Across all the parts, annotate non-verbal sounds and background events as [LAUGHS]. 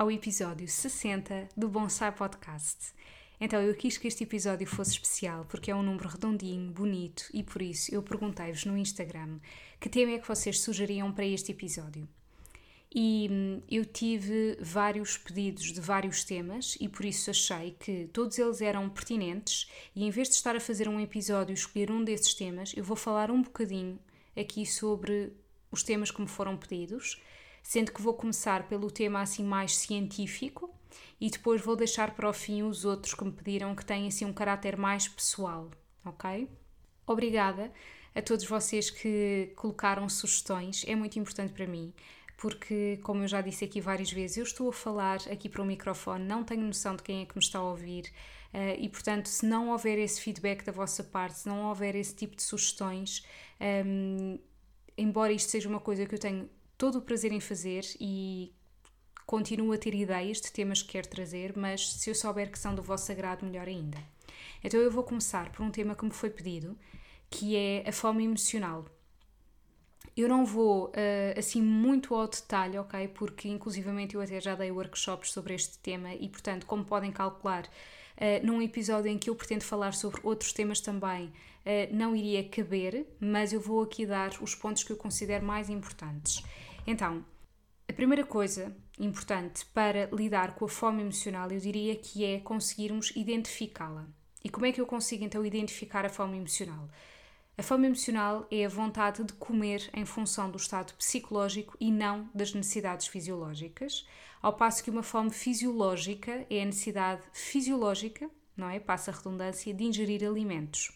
Ao episódio 60 do Bonsai Podcast. Então, eu quis que este episódio fosse especial porque é um número redondinho, bonito e por isso eu perguntei-vos no Instagram que tema é que vocês sugeriam para este episódio. E hum, eu tive vários pedidos de vários temas e por isso achei que todos eles eram pertinentes e em vez de estar a fazer um episódio e escolher um desses temas, eu vou falar um bocadinho aqui sobre os temas que me foram pedidos sendo que vou começar pelo tema assim mais científico e depois vou deixar para o fim os outros que me pediram que têm assim um caráter mais pessoal, ok? Obrigada a todos vocês que colocaram sugestões, é muito importante para mim, porque, como eu já disse aqui várias vezes, eu estou a falar aqui para o microfone, não tenho noção de quem é que me está a ouvir, uh, e portanto, se não houver esse feedback da vossa parte, se não houver esse tipo de sugestões, um, embora isto seja uma coisa que eu tenho todo o prazer em fazer e continuo a ter ideias de temas que quero trazer, mas se eu souber que são do vosso agrado, melhor ainda. Então eu vou começar por um tema que me foi pedido, que é a fome emocional. Eu não vou uh, assim muito ao detalhe, ok? Porque inclusivamente eu até já dei workshops sobre este tema e, portanto, como podem calcular, uh, num episódio em que eu pretendo falar sobre outros temas também, uh, não iria caber, mas eu vou aqui dar os pontos que eu considero mais importantes. Então, a primeira coisa importante para lidar com a fome emocional, eu diria que é conseguirmos identificá-la. E como é que eu consigo então identificar a fome emocional? A fome emocional é a vontade de comer em função do estado psicológico e não das necessidades fisiológicas, ao passo que uma fome fisiológica é a necessidade fisiológica, não é? Passa a redundância, de ingerir alimentos.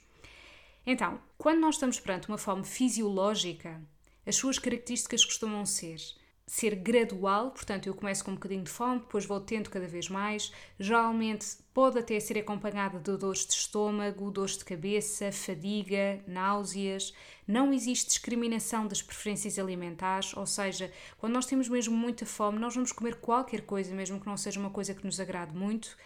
Então, quando nós estamos perante uma fome fisiológica, as suas características costumam ser ser gradual, portanto, eu começo com um bocadinho de fome, depois vou tendo cada vez mais. Geralmente pode até ser acompanhada de dores de estômago, dores de cabeça, fadiga, náuseas. Não existe discriminação das preferências alimentares, ou seja, quando nós temos mesmo muita fome, nós vamos comer qualquer coisa, mesmo que não seja uma coisa que nos agrade muito.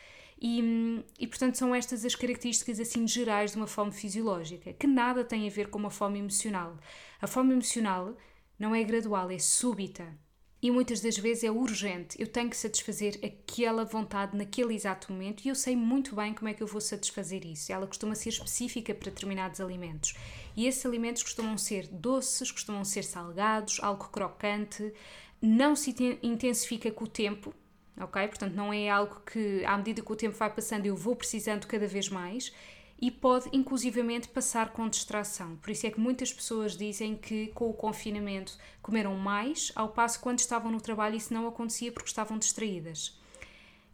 E, e, portanto são estas as características assim gerais de uma fome fisiológica, que nada tem a ver com uma fome emocional. A fome emocional não é gradual, é súbita. E muitas das vezes é urgente. Eu tenho que satisfazer aquela vontade naquele exato momento e eu sei muito bem como é que eu vou satisfazer isso. Ela costuma ser específica para determinados alimentos. E esses alimentos costumam ser doces, costumam ser salgados, algo crocante, não se intensifica com o tempo, ok? Portanto, não é algo que, à medida que o tempo vai passando, eu vou precisando cada vez mais e pode inclusivamente passar com distração. Por isso é que muitas pessoas dizem que com o confinamento comeram mais, ao passo quando estavam no trabalho isso não acontecia porque estavam distraídas.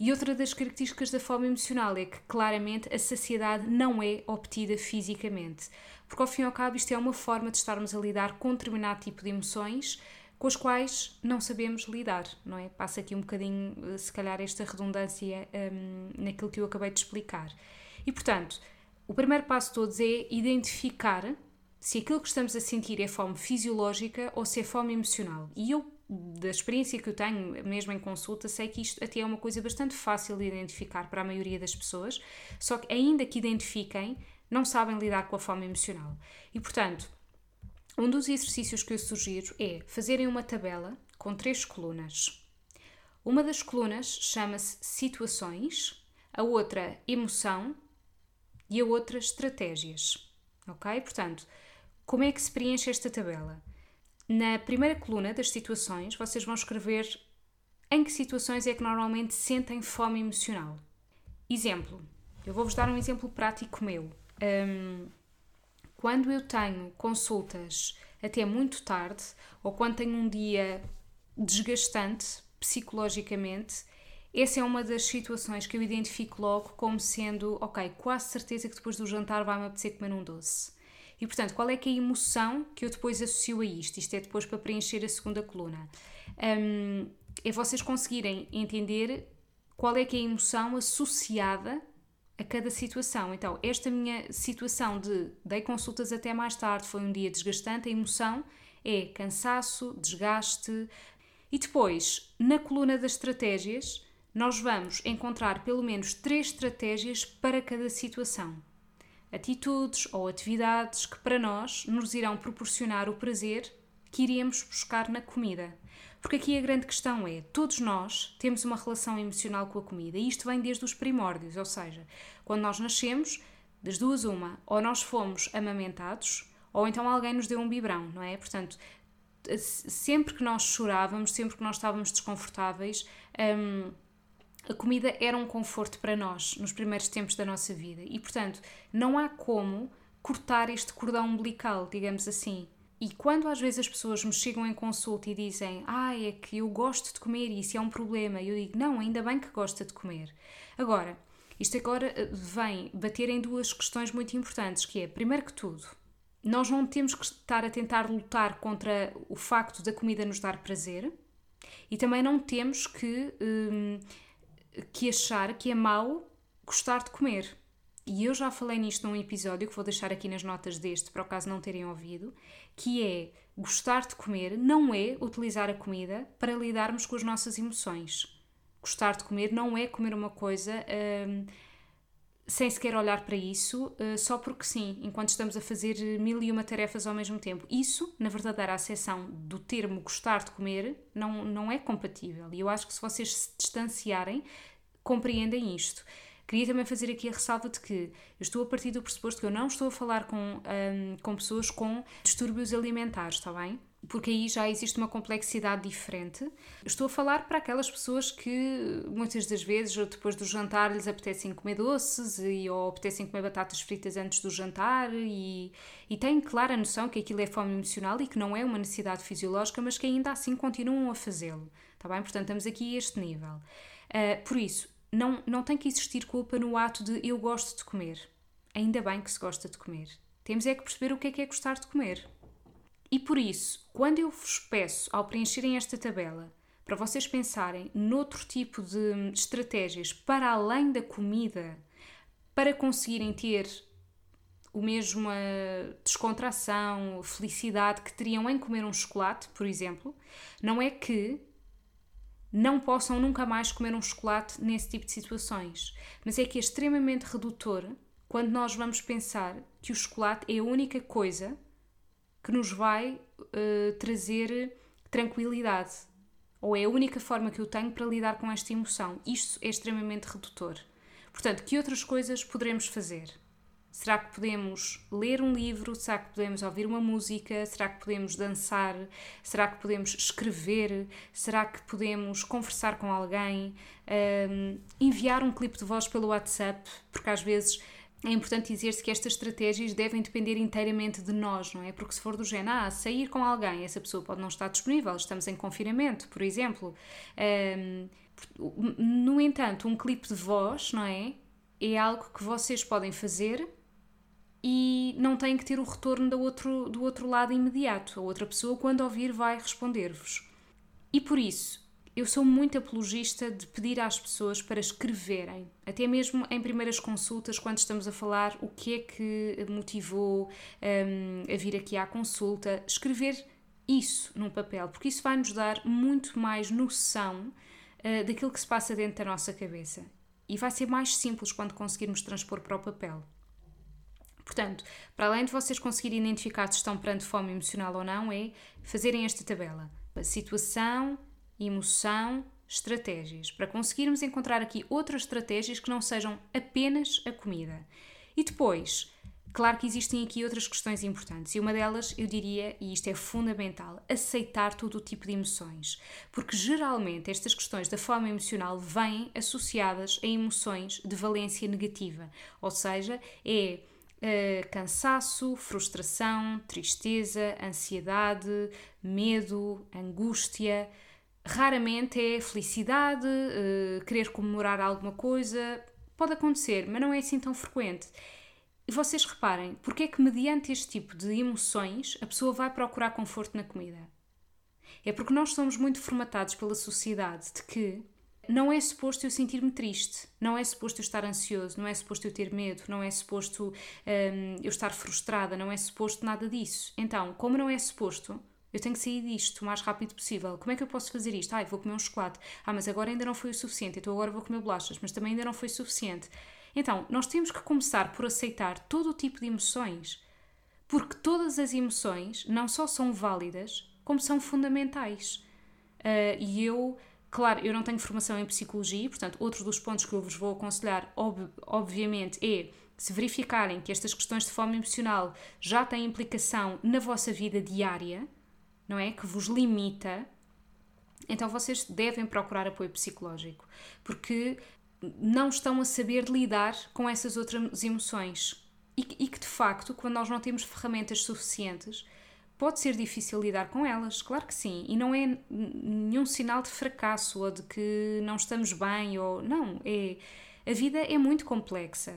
E outra das características da fome emocional é que claramente a saciedade não é obtida fisicamente, porque ao fim e ao cabo isto é uma forma de estarmos a lidar com determinado tipo de emoções com as quais não sabemos lidar, não é? Passa aqui um bocadinho, eh, se calhar, esta redundância um, naquilo que eu acabei de explicar. E, portanto, o primeiro passo de todos é identificar se aquilo que estamos a sentir é fome fisiológica ou se é fome emocional. E eu, da experiência que eu tenho, mesmo em consulta, sei que isto até é uma coisa bastante fácil de identificar para a maioria das pessoas, só que ainda que identifiquem, não sabem lidar com a fome emocional. E, portanto, um dos exercícios que eu sugiro é fazerem uma tabela com três colunas. Uma das colunas chama-se situações, a outra emoção e a outra estratégias. Ok? Portanto, como é que se preenche esta tabela? Na primeira coluna das situações, vocês vão escrever em que situações é que normalmente sentem fome emocional. Exemplo, eu vou-vos dar um exemplo prático meu. Um, quando eu tenho consultas até muito tarde ou quando tenho um dia desgastante psicologicamente, essa é uma das situações que eu identifico logo como sendo, ok, quase certeza que depois do jantar vai-me apetecer comer um doce. E portanto, qual é que é a emoção que eu depois associo a isto? Isto é depois para preencher a segunda coluna. Um, é vocês conseguirem entender qual é que é a emoção associada a cada situação. Então, esta minha situação de dei consultas até mais tarde, foi um dia desgastante, a emoção é cansaço, desgaste. E depois, na coluna das estratégias, nós vamos encontrar pelo menos três estratégias para cada situação. Atitudes ou atividades que para nós nos irão proporcionar o prazer que iríamos buscar na comida. Porque aqui a grande questão é: todos nós temos uma relação emocional com a comida e isto vem desde os primórdios, ou seja, quando nós nascemos, das duas, uma, ou nós fomos amamentados, ou então alguém nos deu um biberão, não é? Portanto, sempre que nós chorávamos, sempre que nós estávamos desconfortáveis, hum, a comida era um conforto para nós nos primeiros tempos da nossa vida e, portanto, não há como cortar este cordão umbilical, digamos assim. E quando às vezes as pessoas me chegam em consulta e dizem ah, é que eu gosto de comer e isso é um problema, eu digo não, ainda bem que gosta de comer. Agora, isto agora eh, vem bater em duas questões muito importantes, que é, primeiro que tudo, nós não temos que estar a tentar lutar contra o facto da comida nos dar prazer e também não temos que hum, que achar que é mau gostar de comer. E eu já falei nisto num episódio que vou deixar aqui nas notas deste, para o caso não terem ouvido, que é gostar de comer não é utilizar a comida para lidarmos com as nossas emoções. Gostar de comer não é comer uma coisa hum, sem sequer olhar para isso, uh, só porque sim, enquanto estamos a fazer mil e uma tarefas ao mesmo tempo. Isso, na verdadeira acessão do termo gostar de comer, não, não é compatível. E eu acho que se vocês se distanciarem, compreendem isto. Queria também fazer aqui a ressalva de que eu estou a partir do pressuposto que eu não estou a falar com, um, com pessoas com distúrbios alimentares, está bem? porque aí já existe uma complexidade diferente. Estou a falar para aquelas pessoas que muitas das vezes, depois do jantar, lhes apetecem comer doces e, ou apetecem comer batatas fritas antes do jantar e, e têm clara noção que aquilo é fome emocional e que não é uma necessidade fisiológica, mas que ainda assim continuam a fazê-lo. Está bem? Portanto, estamos aqui a este nível. Uh, por isso, não, não tem que existir culpa no ato de eu gosto de comer. Ainda bem que se gosta de comer. Temos é que perceber o que é que é gostar de comer. E por isso, quando eu vos peço, ao preencherem esta tabela, para vocês pensarem noutro tipo de estratégias para além da comida, para conseguirem ter o mesmo descontração, felicidade que teriam em comer um chocolate, por exemplo, não é que não possam nunca mais comer um chocolate nesse tipo de situações, mas é que é extremamente redutor quando nós vamos pensar que o chocolate é a única coisa que nos vai uh, trazer tranquilidade. Ou é a única forma que eu tenho para lidar com esta emoção. Isto é extremamente redutor. Portanto, que outras coisas poderemos fazer? Será que podemos ler um livro? Será que podemos ouvir uma música? Será que podemos dançar? Será que podemos escrever? Será que podemos conversar com alguém? Um, enviar um clipe de voz pelo WhatsApp? Porque às vezes é importante dizer-se que estas estratégias devem depender inteiramente de nós, não é? Porque se for do género, ah, sair com alguém, essa pessoa pode não estar disponível, estamos em confinamento, por exemplo. Um, no entanto, um clipe de voz, não é? É algo que vocês podem fazer e não têm que ter o retorno do outro, do outro lado imediato. A outra pessoa, quando ouvir, vai responder-vos. E por isso, eu sou muito apologista de pedir às pessoas para escreverem, até mesmo em primeiras consultas, quando estamos a falar o que é que motivou um, a vir aqui à consulta, escrever isso num papel, porque isso vai nos dar muito mais noção uh, daquilo que se passa dentro da nossa cabeça. E vai ser mais simples quando conseguirmos transpor para o papel. Portanto, para além de vocês conseguirem identificar se estão perante fome emocional ou não, é fazerem esta tabela. Situação, emoção, estratégias, para conseguirmos encontrar aqui outras estratégias que não sejam apenas a comida. E depois, claro que existem aqui outras questões importantes, e uma delas eu diria, e isto é fundamental, aceitar todo o tipo de emoções, porque geralmente estas questões da forma emocional vêm associadas a emoções de valência negativa, ou seja, é Uh, cansaço, frustração, tristeza, ansiedade, medo, angústia, raramente é felicidade, uh, querer comemorar alguma coisa. Pode acontecer, mas não é assim tão frequente. E vocês reparem, porque é que mediante este tipo de emoções a pessoa vai procurar conforto na comida? É porque nós somos muito formatados pela sociedade de que não é suposto eu sentir-me triste, não é suposto eu estar ansioso, não é suposto eu ter medo, não é suposto um, eu estar frustrada, não é suposto nada disso. Então, como não é suposto, eu tenho que sair disto o mais rápido possível. Como é que eu posso fazer isto? Ah, vou comer um chocolate. Ah, mas agora ainda não foi o suficiente, então agora vou comer bolachas, mas também ainda não foi suficiente. Então, nós temos que começar por aceitar todo o tipo de emoções, porque todas as emoções não só são válidas, como são fundamentais. Uh, e eu Claro, eu não tenho formação em psicologia, portanto, outro dos pontos que eu vos vou aconselhar, ob obviamente, é se verificarem que estas questões de fome emocional já têm implicação na vossa vida diária, não é? Que vos limita, então vocês devem procurar apoio psicológico, porque não estão a saber lidar com essas outras emoções. E, e que de facto, quando nós não temos ferramentas suficientes, Pode ser difícil lidar com elas, claro que sim, e não é nenhum sinal de fracasso ou de que não estamos bem ou não, é a vida é muito complexa.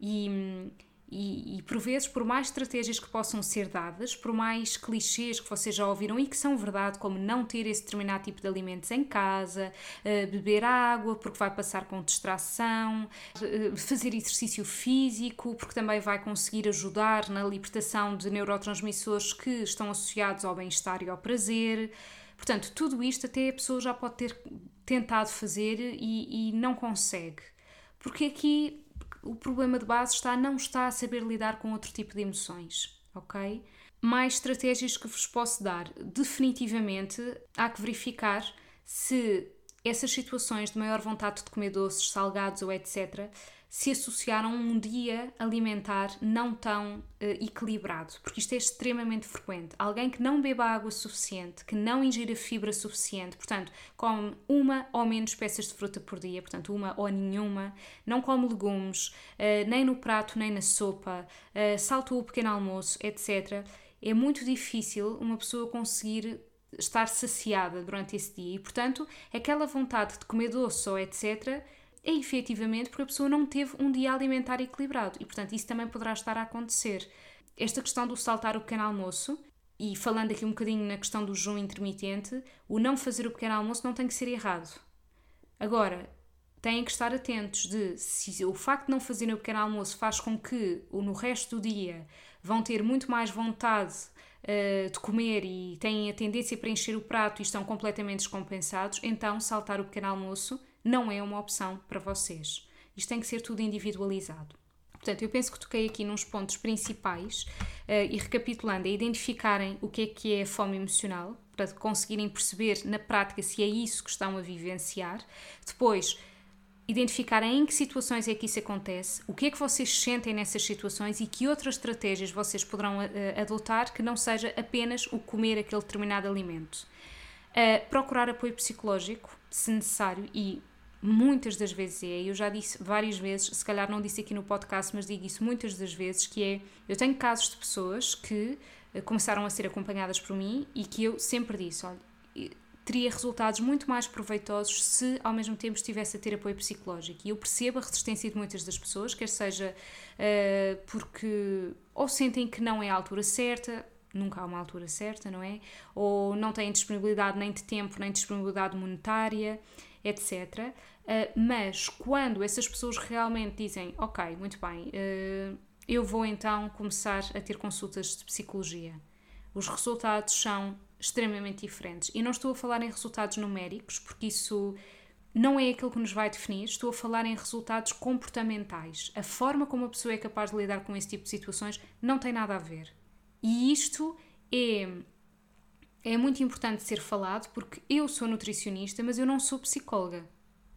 E e, e, por vezes, por mais estratégias que possam ser dadas, por mais clichês que vocês já ouviram e que são verdade, como não ter esse determinado tipo de alimentos em casa, uh, beber água porque vai passar com distração, uh, fazer exercício físico porque também vai conseguir ajudar na libertação de neurotransmissores que estão associados ao bem-estar e ao prazer. Portanto, tudo isto até a pessoa já pode ter tentado fazer e, e não consegue. Porque aqui o problema de base está não está a saber lidar com outro tipo de emoções, ok? Mais estratégias que vos posso dar. Definitivamente há que verificar se essas situações de maior vontade de comer doces, salgados ou etc se associaram a um dia alimentar não tão uh, equilibrado, porque isto é extremamente frequente. Alguém que não beba água suficiente, que não ingira fibra suficiente, portanto, come uma ou menos peças de fruta por dia, portanto, uma ou nenhuma, não come legumes, uh, nem no prato, nem na sopa, uh, saltou o pequeno almoço, etc. É muito difícil uma pessoa conseguir estar saciada durante esse dia e, portanto, aquela vontade de comer doce ou etc é efetivamente porque a pessoa não teve um dia alimentar equilibrado e, portanto, isso também poderá estar a acontecer. Esta questão do saltar o pequeno almoço, e falando aqui um bocadinho na questão do jejum intermitente, o não fazer o pequeno almoço não tem que ser errado. Agora, têm que estar atentos de se o facto de não fazerem o pequeno almoço faz com que no resto do dia vão ter muito mais vontade uh, de comer e têm a tendência para encher o prato e estão completamente descompensados, então saltar o pequeno almoço não é uma opção para vocês. Isto tem que ser tudo individualizado. Portanto, eu penso que toquei aqui nos pontos principais uh, e recapitulando, é identificarem o que é que é a fome emocional, para conseguirem perceber na prática se é isso que estão a vivenciar. Depois, identificarem em que situações é que isso acontece, o que é que vocês sentem nessas situações e que outras estratégias vocês poderão uh, adotar que não seja apenas o comer aquele determinado alimento. Uh, procurar apoio psicológico, se necessário, e muitas das vezes é, eu já disse várias vezes, se calhar não disse aqui no podcast, mas digo isso muitas das vezes, que é, eu tenho casos de pessoas que uh, começaram a ser acompanhadas por mim e que eu sempre disse, olha, teria resultados muito mais proveitosos se ao mesmo tempo estivesse a ter apoio psicológico. E eu percebo a resistência de muitas das pessoas, quer seja uh, porque ou sentem que não é a altura certa, nunca há uma altura certa, não é? Ou não têm disponibilidade nem de tempo, nem disponibilidade monetária, etc. Uh, mas quando essas pessoas realmente dizem, ok, muito bem, uh, eu vou então começar a ter consultas de psicologia, os resultados são extremamente diferentes. E não estou a falar em resultados numéricos, porque isso não é aquilo que nos vai definir, estou a falar em resultados comportamentais. A forma como a pessoa é capaz de lidar com esse tipo de situações não tem nada a ver. E isto é, é muito importante ser falado porque eu sou nutricionista, mas eu não sou psicóloga.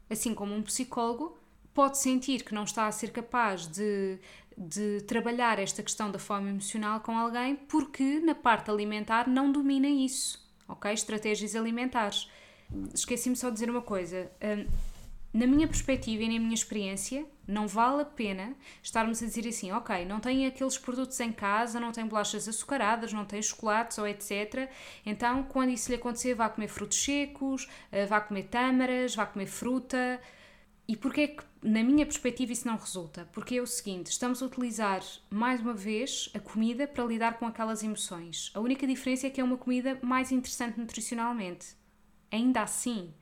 Assim como um psicólogo pode sentir que não está a ser capaz de, de trabalhar esta questão da fome emocional com alguém porque na parte alimentar não domina isso, ok? Estratégias alimentares. Esqueci-me só de dizer uma coisa. Hum, na minha perspectiva e na minha experiência, não vale a pena estarmos a dizer assim, ok, não tem aqueles produtos em casa, não tem bolachas açucaradas, não tem chocolates ou etc. Então, quando isso lhe acontecer, vá comer frutos secos, eh, vá comer tâmaras, vá comer fruta. E porquê é que, na minha perspectiva, isso não resulta? Porque é o seguinte: estamos a utilizar, mais uma vez, a comida para lidar com aquelas emoções. A única diferença é que é uma comida mais interessante nutricionalmente. Ainda assim,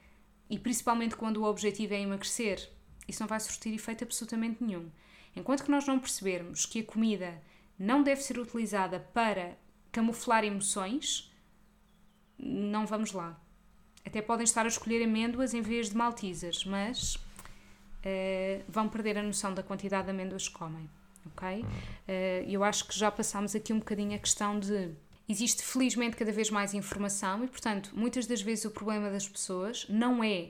e principalmente quando o objetivo é emagrecer, isso não vai surtir efeito absolutamente nenhum. Enquanto que nós não percebermos que a comida não deve ser utilizada para camuflar emoções, não vamos lá. Até podem estar a escolher amêndoas em vez de maltesas, mas uh, vão perder a noção da quantidade de amêndoas que comem. Ok? Uh, eu acho que já passámos aqui um bocadinho a questão de Existe felizmente cada vez mais informação e, portanto, muitas das vezes o problema das pessoas não é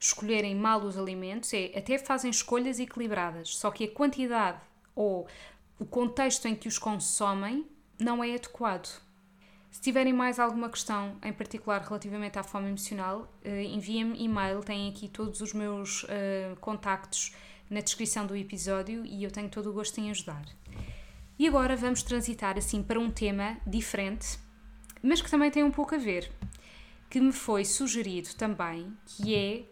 escolherem mal os alimentos, é até fazem escolhas equilibradas, só que a quantidade ou o contexto em que os consomem não é adequado. Se tiverem mais alguma questão, em particular relativamente à fome emocional, eh, enviem-me e-mail, têm aqui todos os meus uh, contactos na descrição do episódio e eu tenho todo o gosto em ajudar. E agora vamos transitar assim para um tema diferente, mas que também tem um pouco a ver, que me foi sugerido também, que é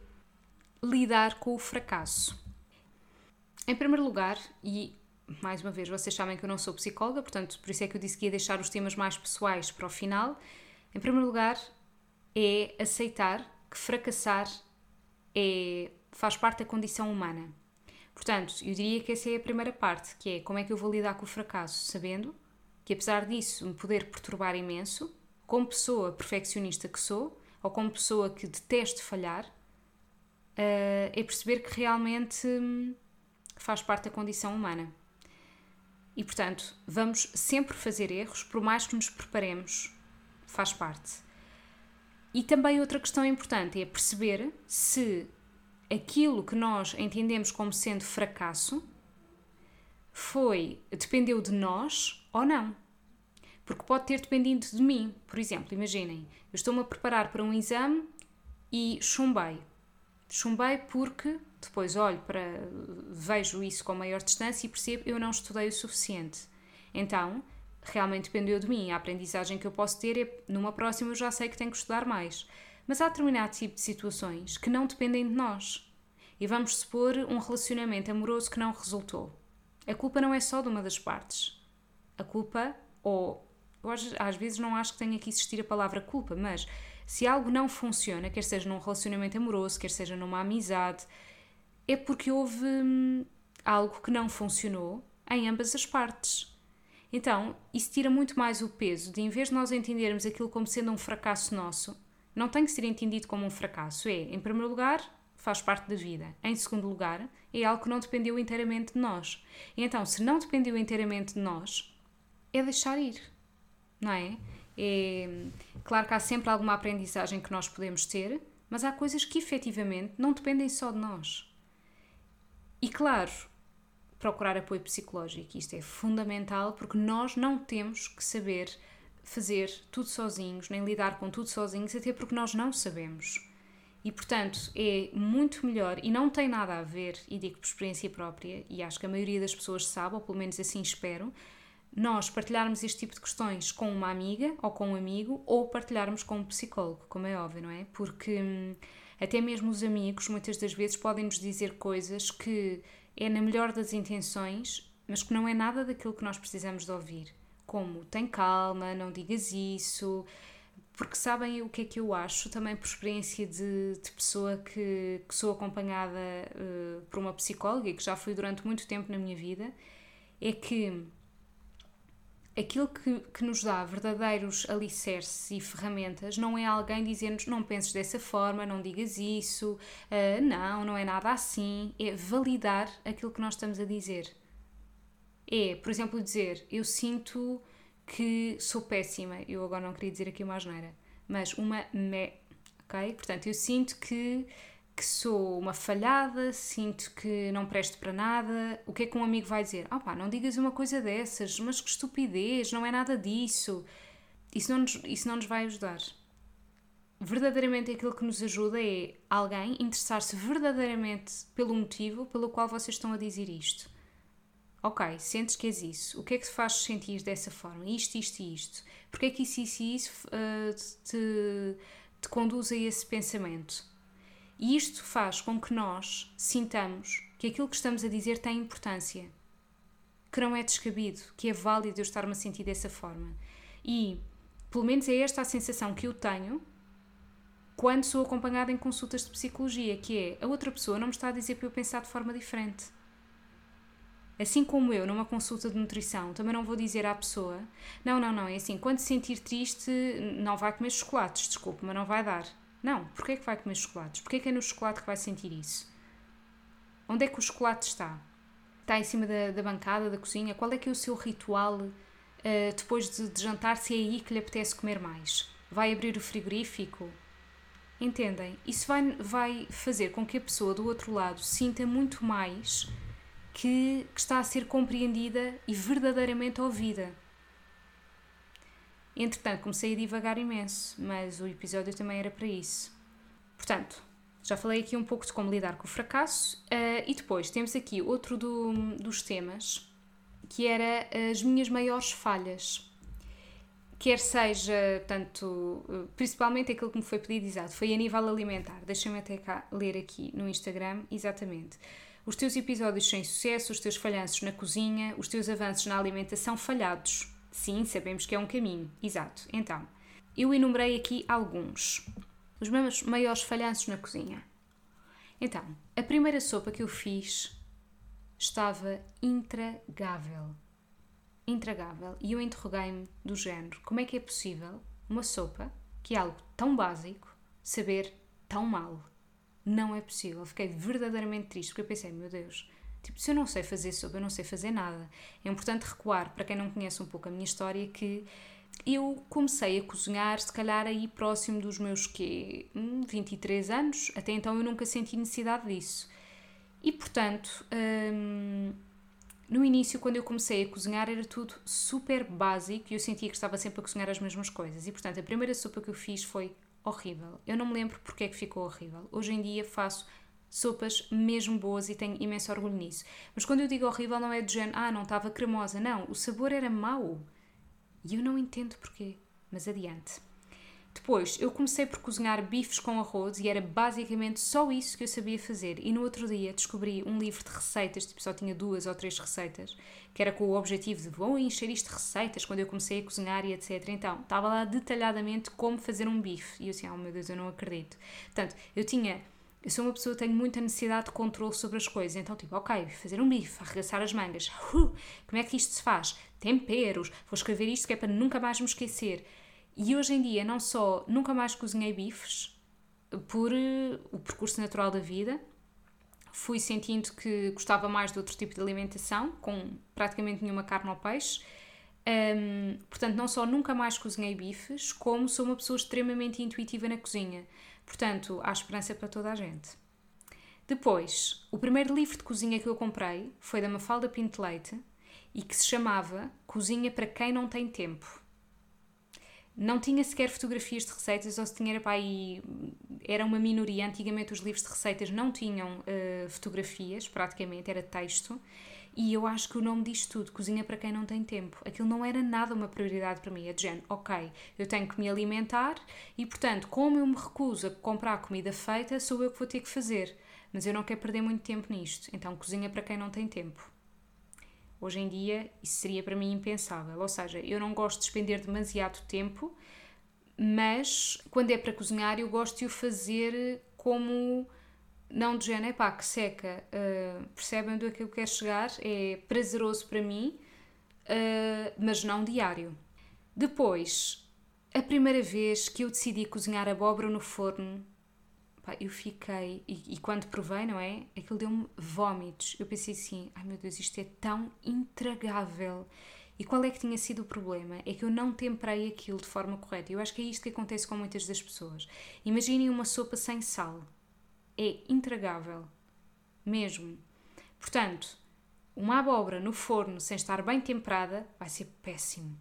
lidar com o fracasso. Em primeiro lugar, e mais uma vez, vocês sabem que eu não sou psicóloga, portanto, por isso é que eu disse que ia deixar os temas mais pessoais para o final. Em primeiro lugar, é aceitar que fracassar é, faz parte da condição humana. Portanto, eu diria que essa é a primeira parte, que é como é que eu vou lidar com o fracasso, sabendo que apesar disso me poder perturbar imenso, como pessoa perfeccionista que sou, ou como pessoa que deteste falhar, uh, é perceber que realmente hum, faz parte da condição humana. E portanto, vamos sempre fazer erros, por mais que nos preparemos, faz parte. E também outra questão importante é perceber se aquilo que nós entendemos como sendo fracasso foi dependeu de nós ou não. Porque pode ter dependido de mim. Por exemplo, imaginem, eu estou-me a preparar para um exame e chumbei. Chumbei porque depois olho para vejo isso com maior distância e percebo eu não estudei o suficiente. Então, realmente dependeu de mim. A aprendizagem que eu posso ter é numa próxima eu já sei que tenho que estudar mais. Mas há determinado tipo de situações que não dependem de nós. E vamos supor um relacionamento amoroso que não resultou. A culpa não é só de uma das partes. A culpa, ou eu às vezes não acho que tenha que existir a palavra culpa, mas se algo não funciona, quer seja num relacionamento amoroso, quer seja numa amizade, é porque houve hum, algo que não funcionou em ambas as partes. Então, isso tira muito mais o peso de, em vez de nós entendermos aquilo como sendo um fracasso nosso, não tem que ser entendido como um fracasso. É, em primeiro lugar, faz parte da vida. Em segundo lugar, é algo que não dependeu inteiramente de nós. E então, se não dependeu inteiramente de nós, é deixar ir, não é? É claro que há sempre alguma aprendizagem que nós podemos ter, mas há coisas que efetivamente não dependem só de nós. E claro, procurar apoio psicológico, isto é fundamental porque nós não temos que saber fazer tudo sozinhos, nem lidar com tudo sozinhos, até porque nós não sabemos. E portanto é muito melhor e não tem nada a ver, e digo por experiência própria, e acho que a maioria das pessoas sabe, ou pelo menos assim espero, nós partilharmos este tipo de questões com uma amiga ou com um amigo ou partilharmos com um psicólogo, como é óbvio, não é? Porque hum, até mesmo os amigos muitas das vezes podem nos dizer coisas que é na melhor das intenções, mas que não é nada daquilo que nós precisamos de ouvir como tem calma, não digas isso, porque sabem o que é que eu acho, também por experiência de, de pessoa que, que, sou acompanhada uh, por uma psicóloga e que já fui durante muito tempo na minha vida, é que aquilo que, que nos dá verdadeiros alicerces e ferramentas não é alguém dizendo-nos não penses dessa forma, não digas isso, uh, não, não é nada assim, é validar aquilo que nós estamos a dizer é, por exemplo, dizer eu sinto que sou péssima. Eu agora não queria dizer aqui uma asneira, mas uma me. Ok? Portanto, eu sinto que, que sou uma falhada, sinto que não presto para nada. O que é que um amigo vai dizer? Ah, pá, não digas uma coisa dessas, mas que estupidez, não é nada disso. Isso não nos, isso não nos vai ajudar. verdadeiramente aquilo que nos ajuda é alguém interessar-se verdadeiramente pelo motivo pelo qual vocês estão a dizer isto. Ok, sentes que és isso. O que é que te faz sentir dessa forma? Isto, isto e isto. Porque é que isso, isso e isso uh, te, te conduz a esse pensamento? E isto faz com que nós sintamos que aquilo que estamos a dizer tem importância, que não é descabido, que é válido eu estar-me a sentir dessa forma. E, pelo menos, é esta a sensação que eu tenho quando sou acompanhada em consultas de psicologia, que é a outra pessoa não me está a dizer para eu pensar de forma diferente. Assim como eu, numa consulta de nutrição, também não vou dizer à pessoa: não, não, não, é assim, quando se sentir triste, não vai comer chocolates, desculpe, mas não vai dar. Não, porquê é que vai comer chocolates? Porquê é que é no chocolate que vai sentir isso? Onde é que o chocolate está? Está em cima da, da bancada, da cozinha? Qual é que é o seu ritual uh, depois de, de jantar, se é aí que lhe apetece comer mais? Vai abrir o frigorífico? Entendem? Isso vai, vai fazer com que a pessoa do outro lado sinta muito mais que, que está a ser compreendida e verdadeiramente ouvida. Entretanto, comecei a divagar imenso, mas o episódio também era para isso. Portanto, já falei aqui um pouco de como lidar com o fracasso, uh, e depois temos aqui outro do, dos temas, que era as minhas maiores falhas quer seja, tanto, principalmente aquilo que me foi pedido, exato, foi a nível alimentar. Deixa-me até cá ler aqui no Instagram, exatamente. Os teus episódios sem sucesso, os teus falhanços na cozinha, os teus avanços na alimentação falhados. Sim, sabemos que é um caminho, exato. Então, eu enumerei aqui alguns. Os meus maiores falhanços na cozinha. Então, a primeira sopa que eu fiz estava intragável intragável e eu interroguei-me do género: como é que é possível uma sopa, que é algo tão básico, saber tão mal? Não é possível. Fiquei verdadeiramente triste porque eu pensei: meu Deus, tipo, se eu não sei fazer sopa, eu não sei fazer nada. É importante recuar, para quem não conhece um pouco a minha história, que eu comecei a cozinhar, se calhar aí próximo dos meus quê? 23 hum, anos. Até então eu nunca senti necessidade disso. E portanto. Hum, no início, quando eu comecei a cozinhar, era tudo super básico e eu sentia que estava sempre a cozinhar as mesmas coisas. E portanto, a primeira sopa que eu fiz foi horrível. Eu não me lembro porque é que ficou horrível. Hoje em dia faço sopas mesmo boas e tenho imenso orgulho nisso. Mas quando eu digo horrível, não é de género, ah, não estava cremosa. Não, o sabor era mau. E eu não entendo porquê. Mas adiante. Depois, eu comecei por cozinhar bifes com arroz e era basicamente só isso que eu sabia fazer. E no outro dia descobri um livro de receitas, tipo só tinha duas ou três receitas, que era com o objetivo de vou encher isto de receitas quando eu comecei a cozinhar e etc. Então, estava lá detalhadamente como fazer um bife. E eu assim, oh meu Deus, eu não acredito. Portanto, eu tinha eu sou uma pessoa que tenho muita necessidade de controle sobre as coisas. Então, tipo, ok, fazer um bife, arregaçar as mangas. Uh, [LAUGHS] como é que isto se faz? Temperos. Vou escrever isto que é para nunca mais me esquecer. E hoje em dia, não só nunca mais cozinhei bifes, por uh, o percurso natural da vida, fui sentindo que gostava mais de outro tipo de alimentação, com praticamente nenhuma carne ou peixe. Um, portanto, não só nunca mais cozinhei bifes, como sou uma pessoa extremamente intuitiva na cozinha. Portanto, há esperança para toda a gente. Depois, o primeiro livro de cozinha que eu comprei foi da Mafalda Pinto Leite e que se chamava Cozinha para quem não tem tempo não tinha sequer fotografias de receitas, ou se tinha, era para aí, era uma minoria. Antigamente os livros de receitas não tinham uh, fotografias, praticamente, era texto. E eu acho que o nome diz tudo: cozinha para quem não tem tempo. Aquilo não era nada uma prioridade para mim. É de género, ok, eu tenho que me alimentar e, portanto, como eu me recuso a comprar comida feita, sou eu que vou ter que fazer. Mas eu não quero perder muito tempo nisto. Então, cozinha para quem não tem tempo. Hoje em dia, isso seria para mim impensável. Ou seja, eu não gosto de despender demasiado tempo, mas quando é para cozinhar, eu gosto de o fazer como. Não de género, é pá, que seca. Uh, percebem onde é que eu quero chegar? É prazeroso para mim, uh, mas não diário. Depois, a primeira vez que eu decidi cozinhar abóbora no forno Pá, eu fiquei, e, e, quando provei, não é? Aquilo deu-me vómitos. Eu pensei assim: ai meu Deus, isto é tão intragável. E qual é que tinha sido o problema? É que eu não temperei aquilo de forma correta. Eu acho que é isto que acontece com muitas das pessoas. Imaginem uma sopa sem sal. É intragável. Mesmo. Portanto, uma abóbora no forno sem estar bem temperada vai ser péssimo.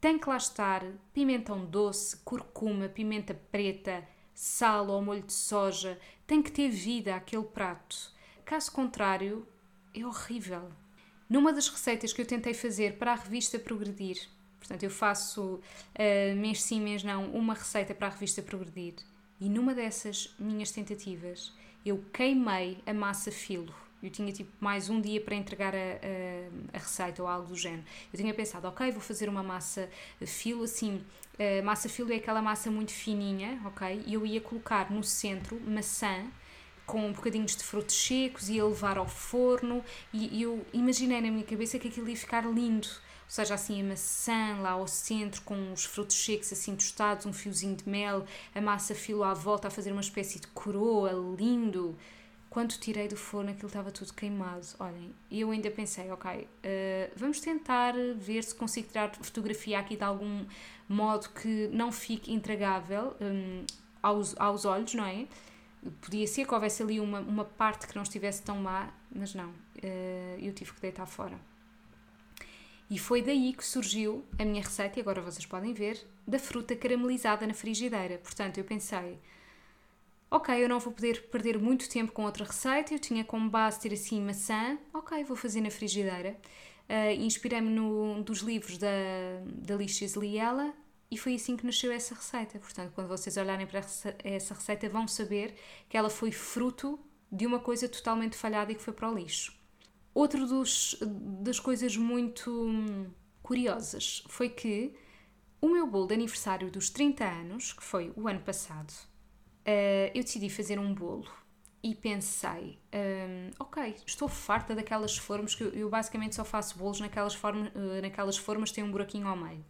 tem que lá estar pimentão doce, curcuma, pimenta preta, sal ou molho de soja, tem que ter vida aquele prato. Caso contrário, é horrível. Numa das receitas que eu tentei fazer para a revista Progredir, portanto, eu faço uh, mês sim, mês não, uma receita para a revista Progredir, e numa dessas minhas tentativas, eu queimei a massa filo. Eu tinha tipo mais um dia para entregar a, a, a, receita ou algo do género. Eu tinha pensado, ok, vou fazer uma massa filo assim. Uh, massa filo é aquela massa muito fininha, ok? E eu ia colocar no centro maçã com bocadinhos de frutos secos, ia levar ao forno e, e eu imaginei na minha cabeça que aquilo ia ficar lindo. Ou seja, assim a maçã lá ao centro com os frutos secos assim tostados, um fiozinho de mel, a massa filo à volta a fazer uma espécie de coroa, lindo. Quando tirei do forno aquilo estava tudo queimado. Olhem, e eu ainda pensei, ok, uh, vamos tentar ver se consigo tirar fotografia aqui de algum modo que não fique intragável um, aos, aos olhos, não é? Podia ser que houvesse ali uma, uma parte que não estivesse tão má, mas não, uh, eu tive que deitar fora. E foi daí que surgiu a minha receita, e agora vocês podem ver, da fruta caramelizada na frigideira. Portanto, eu pensei, ok, eu não vou poder perder muito tempo com outra receita, eu tinha como base ter assim maçã, ok, vou fazer na frigideira. Uh, Inspirei-me num dos livros da, da Licious Liela e foi assim que nasceu essa receita. Portanto, quando vocês olharem para essa receita, vão saber que ela foi fruto de uma coisa totalmente falhada e que foi para o lixo. Outra das coisas muito curiosas foi que o meu bolo de aniversário dos 30 anos, que foi o ano passado, uh, eu decidi fazer um bolo e pensei, um, ok, estou farta daquelas formas que eu, basicamente só faço bolos naquelas, forma, uh, naquelas formas que têm um buraquinho ao meio.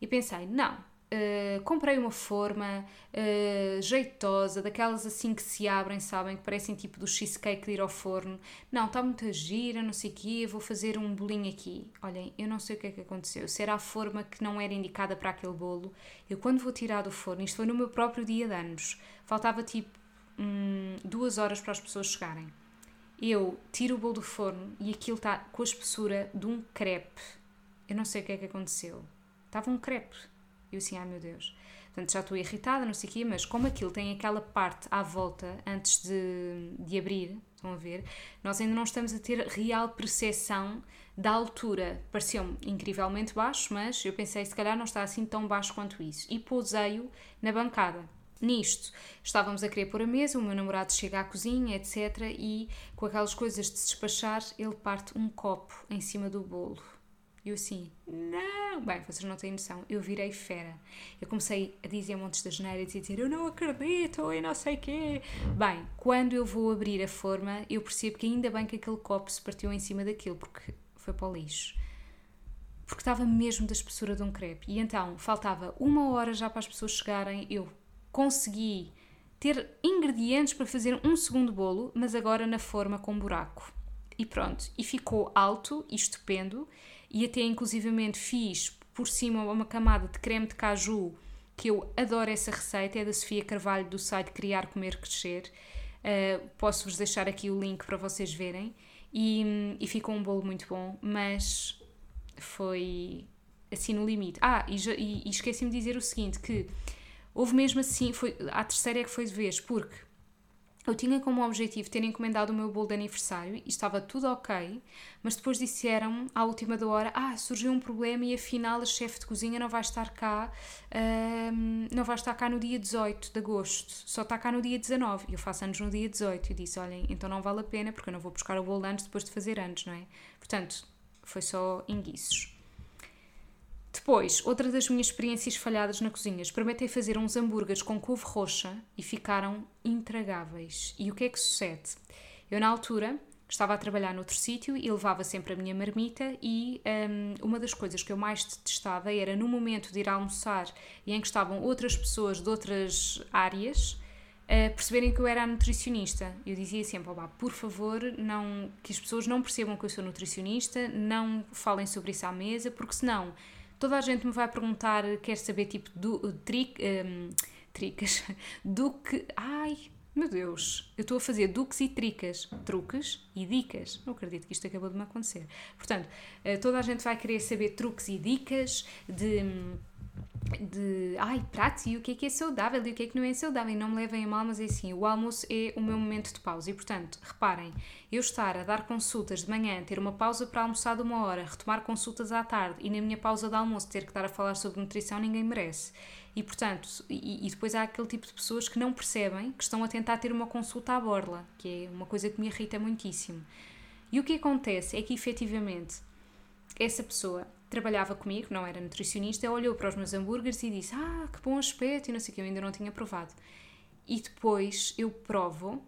E pensei, não, uh, comprei uma forma uh, jeitosa, daquelas assim que se abrem, sabem, que parecem tipo do cheesecake de ir ao forno. Não, está muito gira, não sei o quê, vou fazer um bolinho aqui. Olhem, eu não sei o que é que aconteceu. Se era a forma que não era indicada para aquele bolo, eu quando vou tirar do forno, isto foi no meu próprio dia de anos, faltava tipo hum, duas horas para as pessoas chegarem. Eu tiro o bolo do forno e aquilo está com a espessura de um crepe. Eu não sei o que é que aconteceu Estava um crepe. E eu assim, ai meu Deus. Portanto, já estou irritada, não sei o quê, mas como aquilo tem aquela parte à volta antes de, de abrir, estão a ver, nós ainda não estamos a ter real percepção da altura. Pareceu-me incrivelmente baixo, mas eu pensei, se calhar não está assim tão baixo quanto isso. E pousei-o na bancada. Nisto, estávamos a querer pôr a mesa, o meu namorado chega à cozinha, etc. E com aquelas coisas de se despachar, ele parte um copo em cima do bolo. E eu assim, não! Bem, vocês não têm noção, eu virei fera. Eu comecei a dizer montes de geneiras e a dizer, eu não acredito e não sei quê. Bem, quando eu vou abrir a forma, eu percebo que ainda bem que aquele copo se partiu em cima daquilo, porque foi para o lixo. Porque estava mesmo da espessura de um crepe. E então, faltava uma hora já para as pessoas chegarem, eu consegui ter ingredientes para fazer um segundo bolo, mas agora na forma com buraco. E pronto, e ficou alto e estupendo e até inclusivamente fiz por cima uma camada de creme de caju que eu adoro essa receita, é da Sofia Carvalho do site Criar, Comer, Crescer. Uh, Posso-vos deixar aqui o link para vocês verem. E, e ficou um bolo muito bom, mas foi assim no limite. Ah, e, e, e esqueci-me de dizer o seguinte: que houve mesmo assim, foi, a terceira é que foi de vez, porque eu tinha como objetivo ter encomendado o meu bolo de aniversário e estava tudo ok, mas depois disseram à última da hora: Ah, surgiu um problema e afinal a chefe de cozinha não vai estar cá, um, não vai estar cá no dia 18 de agosto, só está cá no dia 19. E eu faço anos no dia 18 e disse: Olhem, então não vale a pena porque eu não vou buscar o bolo antes depois de fazer anos, não é? Portanto, foi só enguiços. Depois, outra das minhas experiências falhadas na cozinha, experimentei fazer uns hambúrgueres com couve roxa e ficaram intragáveis. E o que é que sucede? Eu, na altura, estava a trabalhar noutro sítio e levava sempre a minha marmita e um, uma das coisas que eu mais detestava era no momento de ir almoçar e em que estavam outras pessoas de outras áreas uh, perceberem que eu era nutricionista. Eu dizia sempre, oh, por favor, não, que as pessoas não percebam que eu sou nutricionista, não falem sobre isso à mesa, porque senão toda a gente me vai perguntar, quer saber tipo do tric, um, tricas, [LAUGHS] do que, ai, meu Deus, eu estou a fazer duques e tricas, truques e dicas. Não acredito que isto acabou de me acontecer. Portanto, eh, toda a gente vai querer saber truques e dicas de de ai, pratos e o que é que é saudável e o que é que não é saudável. E não me levem a mal, mas é assim: o almoço é o meu momento de pausa. E portanto, reparem, eu estar a dar consultas de manhã, ter uma pausa para almoçar de uma hora, retomar consultas à tarde e na minha pausa de almoço ter que estar a falar sobre nutrição, ninguém merece. E portanto, e, e depois há aquele tipo de pessoas que não percebem que estão a tentar ter uma consulta à borla, que é uma coisa que me irrita muitíssimo. E o que acontece é que efetivamente essa pessoa trabalhava comigo, não era nutricionista, olhou para os meus hambúrgueres e disse: Ah, que bom aspecto, e não sei o que, eu ainda não tinha provado. E depois eu provo, uh,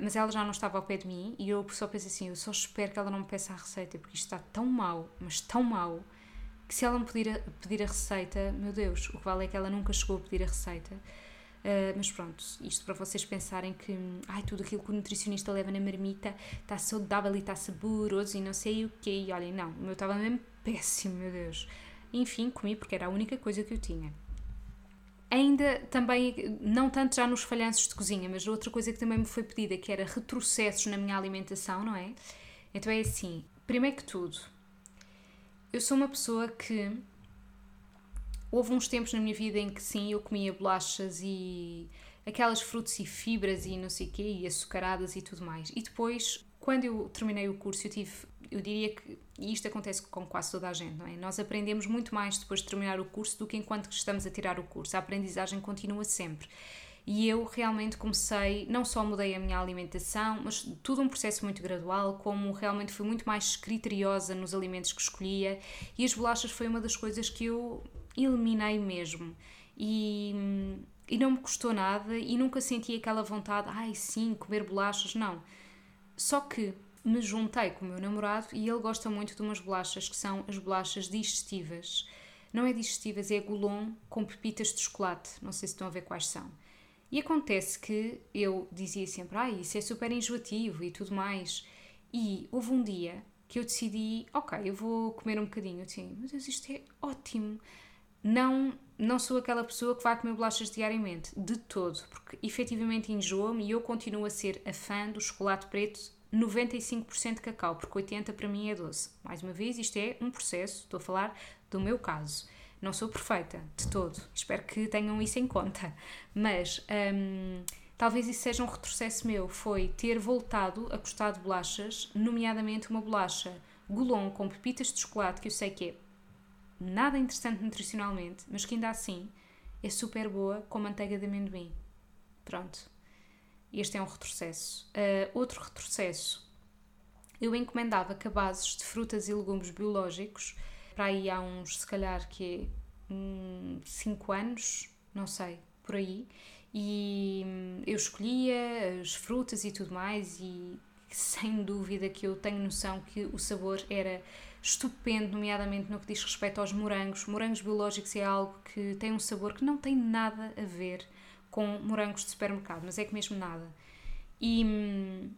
mas ela já não estava ao pé de mim, e eu só pensei assim: eu só espero que ela não me peça a receita, porque isto está tão mau, mas tão mau, que se ela me pedir a, pedir a receita, meu Deus, o que vale é que ela nunca chegou a pedir a receita. Uh, mas pronto, isto para vocês pensarem que ai, tudo aquilo que o nutricionista leva na marmita está saudável e está saboroso e não sei o quê. E olhem, não, o meu estava mesmo [LAUGHS] péssimo, meu Deus. Enfim, comi porque era a única coisa que eu tinha. Ainda também, não tanto já nos falhanços de cozinha, mas outra coisa que também me foi pedida, que era retrocessos na minha alimentação, não é? Então é assim, primeiro que tudo, eu sou uma pessoa que houve uns tempos na minha vida em que sim, eu comia bolachas e aquelas frutos e fibras e não sei o quê, e açucaradas e tudo mais. E depois, quando eu terminei o curso, eu tive eu diria que e isto acontece com quase toda a gente, não é? Nós aprendemos muito mais depois de terminar o curso do que enquanto estamos a tirar o curso. A aprendizagem continua sempre. E eu realmente comecei, não só mudei a minha alimentação, mas tudo um processo muito gradual, como realmente fui muito mais criteriosa nos alimentos que escolhia, e as bolachas foi uma das coisas que eu eliminei mesmo. E, e não me custou nada e nunca senti aquela vontade, ai sim, comer bolachas, não. Só que me juntei com o meu namorado e ele gosta muito de umas bolachas que são as bolachas digestivas. Não é digestivas, é goulon com pepitas de chocolate. Não sei se estão a ver quais são. E acontece que eu dizia sempre, ah, isso é super enjoativo e tudo mais. E houve um dia que eu decidi, ok, eu vou comer um bocadinho. Eu disse, Deus, isto é ótimo. Não, não sou aquela pessoa que vai comer bolachas diariamente, de todo, porque efetivamente enjoa-me e eu continuo a ser a fã do chocolate preto 95% cacau, porque 80% para mim é doce. Mais uma vez, isto é um processo, estou a falar do meu caso. Não sou perfeita, de todo. Espero que tenham isso em conta. Mas hum, talvez isso seja um retrocesso meu. Foi ter voltado a gostar de bolachas, nomeadamente uma bolacha Goulon com pepitas de chocolate, que eu sei que é nada interessante nutricionalmente, mas que ainda assim é super boa com manteiga de amendoim. Pronto, este é um retrocesso. Uh, outro retrocesso, eu encomendava cabazes de frutas e legumes biológicos para aí há uns, se calhar, que é 5 hum, anos, não sei, por aí. E hum, eu escolhia as frutas e tudo mais, e sem dúvida que eu tenho noção que o sabor era estupendo, nomeadamente no que diz respeito aos morangos. Morangos biológicos é algo que tem um sabor que não tem nada a ver com morangos de supermercado, mas é que mesmo nada. E hum,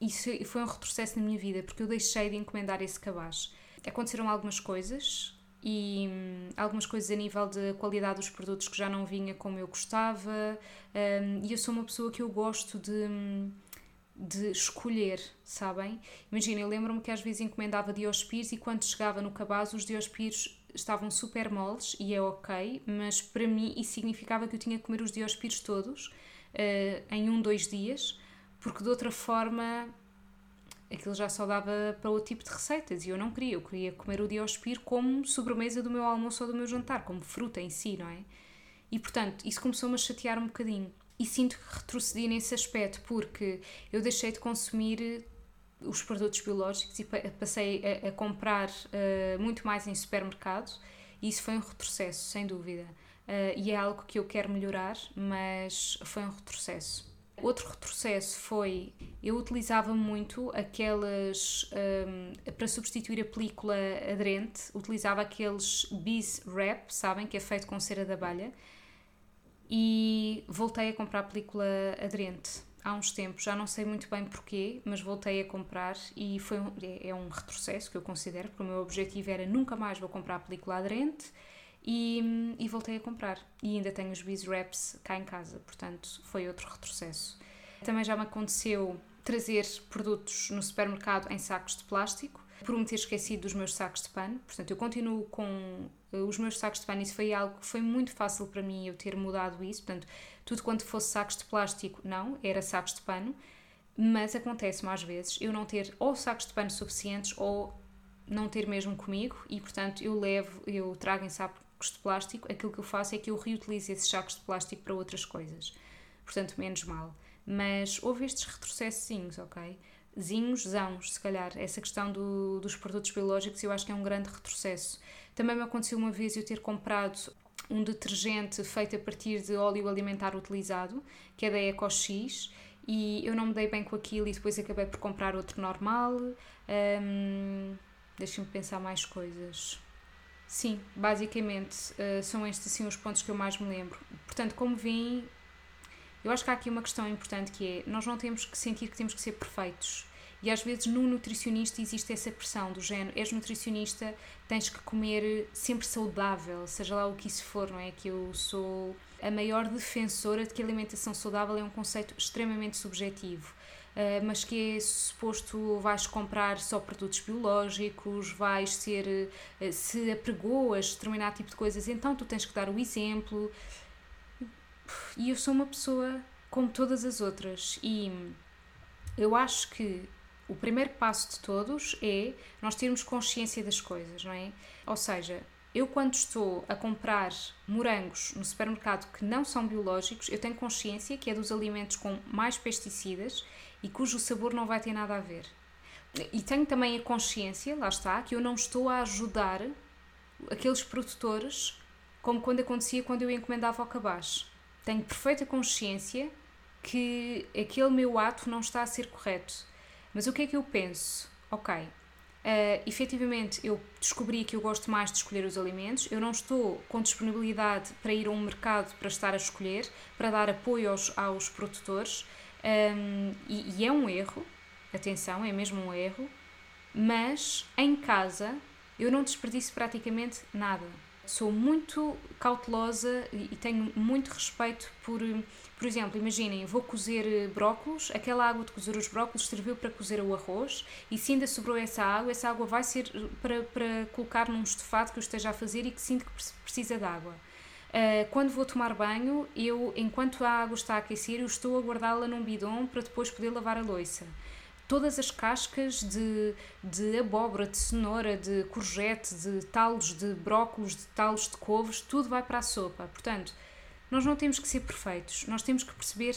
isso foi um retrocesso na minha vida, porque eu deixei de encomendar esse cabaz. Aconteceram algumas coisas, e hum, algumas coisas a nível de qualidade dos produtos que já não vinha como eu gostava, hum, e eu sou uma pessoa que eu gosto de, de escolher, sabem? Imagina, eu lembro-me que às vezes encomendava diospires e quando chegava no cabaz os diospires estavam super moles e é ok, mas para mim isso significava que eu tinha que comer os diospires todos uh, em um, dois dias, porque de outra forma aquilo já só dava para outro tipo de receitas e eu não queria, eu queria comer o diospir como sobremesa do meu almoço ou do meu jantar, como fruta em si, não é? E portanto, isso começou-me a chatear um bocadinho. E sinto que retrocedi nesse aspecto, porque eu deixei de consumir os produtos biológicos e passei a, a comprar uh, muito mais em supermercado e isso foi um retrocesso, sem dúvida. Uh, e é algo que eu quero melhorar, mas foi um retrocesso. Outro retrocesso foi eu utilizava muito aquelas um, ehm, para substituir a película aderente, utilizava aqueles Bees Wrap, sabem que é feito com cera de abelha, e voltei a comprar película aderente há uns tempos, já não sei muito bem porquê, mas voltei a comprar e foi um, é, é, um retrocesso que eu considero, porque o meu objetivo era nunca mais vou comprar película aderente e, e voltei a comprar. E ainda tenho os Bees Wraps cá em casa, portanto foi outro retrocesso. Também já me aconteceu trazer produtos no supermercado em sacos de plástico, por me ter esquecido dos meus sacos de pano. Portanto, eu continuo com os meus sacos de pano. Isso foi algo que foi muito fácil para mim eu ter mudado isso. Portanto, tudo quanto fosse sacos de plástico, não, era sacos de pano. Mas acontece-me às vezes eu não ter ou sacos de pano suficientes ou não ter mesmo comigo e, portanto, eu levo, eu trago em sacos de plástico. Aquilo que eu faço é que eu reutilizo esses sacos de plástico para outras coisas. Portanto, menos mal. Mas houve estes retrocessos, ok? Zinhos, zãos, se calhar. Essa questão do, dos produtos biológicos eu acho que é um grande retrocesso. Também me aconteceu uma vez eu ter comprado um detergente feito a partir de óleo alimentar utilizado, que é da EcoX, e eu não me dei bem com aquilo e depois acabei por comprar outro normal. Um, Deixem-me pensar mais coisas. Sim, basicamente uh, são estes assim os pontos que eu mais me lembro. Portanto, como vim, eu acho que há aqui uma questão importante que é: nós não temos que sentir que temos que ser perfeitos. E às vezes no nutricionista existe essa pressão do género: és nutricionista, tens que comer sempre saudável, seja lá o que isso for, não é? Que eu sou a maior defensora de que a alimentação saudável é um conceito extremamente subjetivo. Uh, mas que é suposto vais comprar só produtos biológicos, vais ser, uh, se apregoas determinado tipo de coisas, então tu tens que dar o exemplo. E eu sou uma pessoa como todas as outras e eu acho que o primeiro passo de todos é nós termos consciência das coisas, não é? Ou seja, eu quando estou a comprar morangos no supermercado que não são biológicos, eu tenho consciência que é dos alimentos com mais pesticidas e cujo sabor não vai ter nada a ver. E tenho também a consciência, lá está, que eu não estou a ajudar aqueles produtores como quando acontecia quando eu encomendava ao cabaz tenho perfeita consciência que aquele meu ato não está a ser correto. Mas o que é que eu penso? Ok, uh, efetivamente eu descobri que eu gosto mais de escolher os alimentos, eu não estou com disponibilidade para ir a um mercado para estar a escolher, para dar apoio aos, aos produtores, um, e, e é um erro, atenção, é mesmo um erro, mas em casa eu não desperdiço praticamente nada sou muito cautelosa e tenho muito respeito por, por exemplo, imaginem, vou cozer eh, brócolos, aquela água de cozer os brócolos serviu para cozer o arroz e se ainda sobrou essa água, essa água vai ser eh, para, para colocar num estofado que eu esteja a fazer e que sinto que precisa de água. Uh, quando vou tomar banho, eu, enquanto a água está a aquecer, eu estou a guardá-la num bidon para depois poder lavar a louça todas as cascas de, de abóbora, de cenoura, de courgette, de talos de brócolos, de talos de couves, tudo vai para a sopa. Portanto, nós não temos que ser perfeitos, nós temos que perceber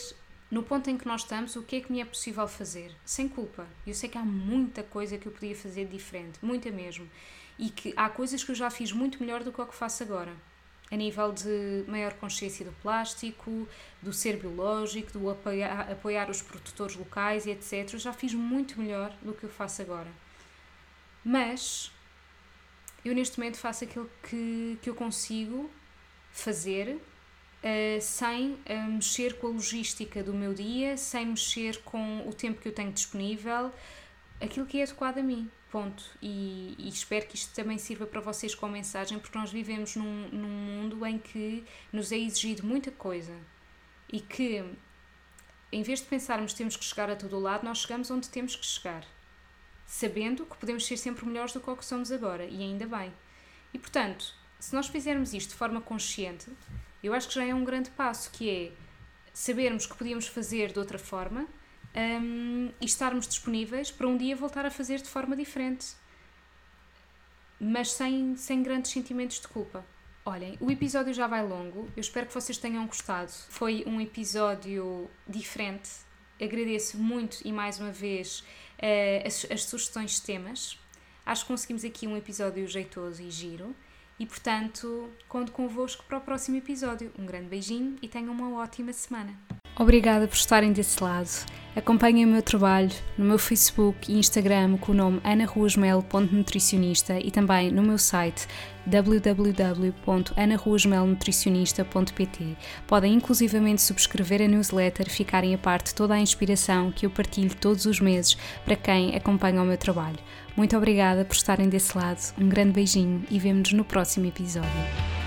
no ponto em que nós estamos o que é que me é possível fazer, sem culpa. Eu sei que há muita coisa que eu podia fazer diferente, muita mesmo, e que há coisas que eu já fiz muito melhor do que o que faço agora a nível de maior consciência do plástico, do ser biológico, do apoiar, apoiar os produtores locais e etc. Eu já fiz muito melhor do que eu faço agora. Mas eu neste momento faço aquilo que, que eu consigo fazer uh, sem uh, mexer com a logística do meu dia, sem mexer com o tempo que eu tenho disponível, aquilo que é adequado a mim. Ponto. E, e, espero que isto também sirva para vocês como mensagem, porque nós vivemos num, num mundo em que nos é exigido muita coisa e que, em vez de pensarmos que temos que chegar a todo o lado, nós chegamos onde temos que chegar, sabendo que podemos ser sempre melhores do que o que somos agora, e ainda bem. E portanto, se nós fizermos isto de forma consciente, eu acho que já é um grande passo, que é sabermos que podíamos fazer de outra forma um, e estarmos disponíveis para um dia voltar a fazer de forma diferente, mas sem, sem grandes sentimentos de culpa. Olhem, o episódio já vai longo, eu espero que vocês tenham gostado. Foi um episódio diferente. Agradeço muito e mais uma vez uh, as, as sugestões de temas. Acho que conseguimos aqui um episódio jeitoso e giro. E portanto, conto convosco para o próximo episódio. Um grande beijinho e tenham uma ótima semana. Obrigada por estarem desse lado. Acompanhem o meu trabalho no meu Facebook e Instagram com o nome anaruasmel.nutricionista e também no meu site www.anaruasmelnutricionista.pt. Podem inclusivamente subscrever a newsletter e ficarem a parte toda a inspiração que eu partilho todos os meses para quem acompanha o meu trabalho. Muito obrigada por estarem desse lado, um grande beijinho e vemo-nos no próximo episódio.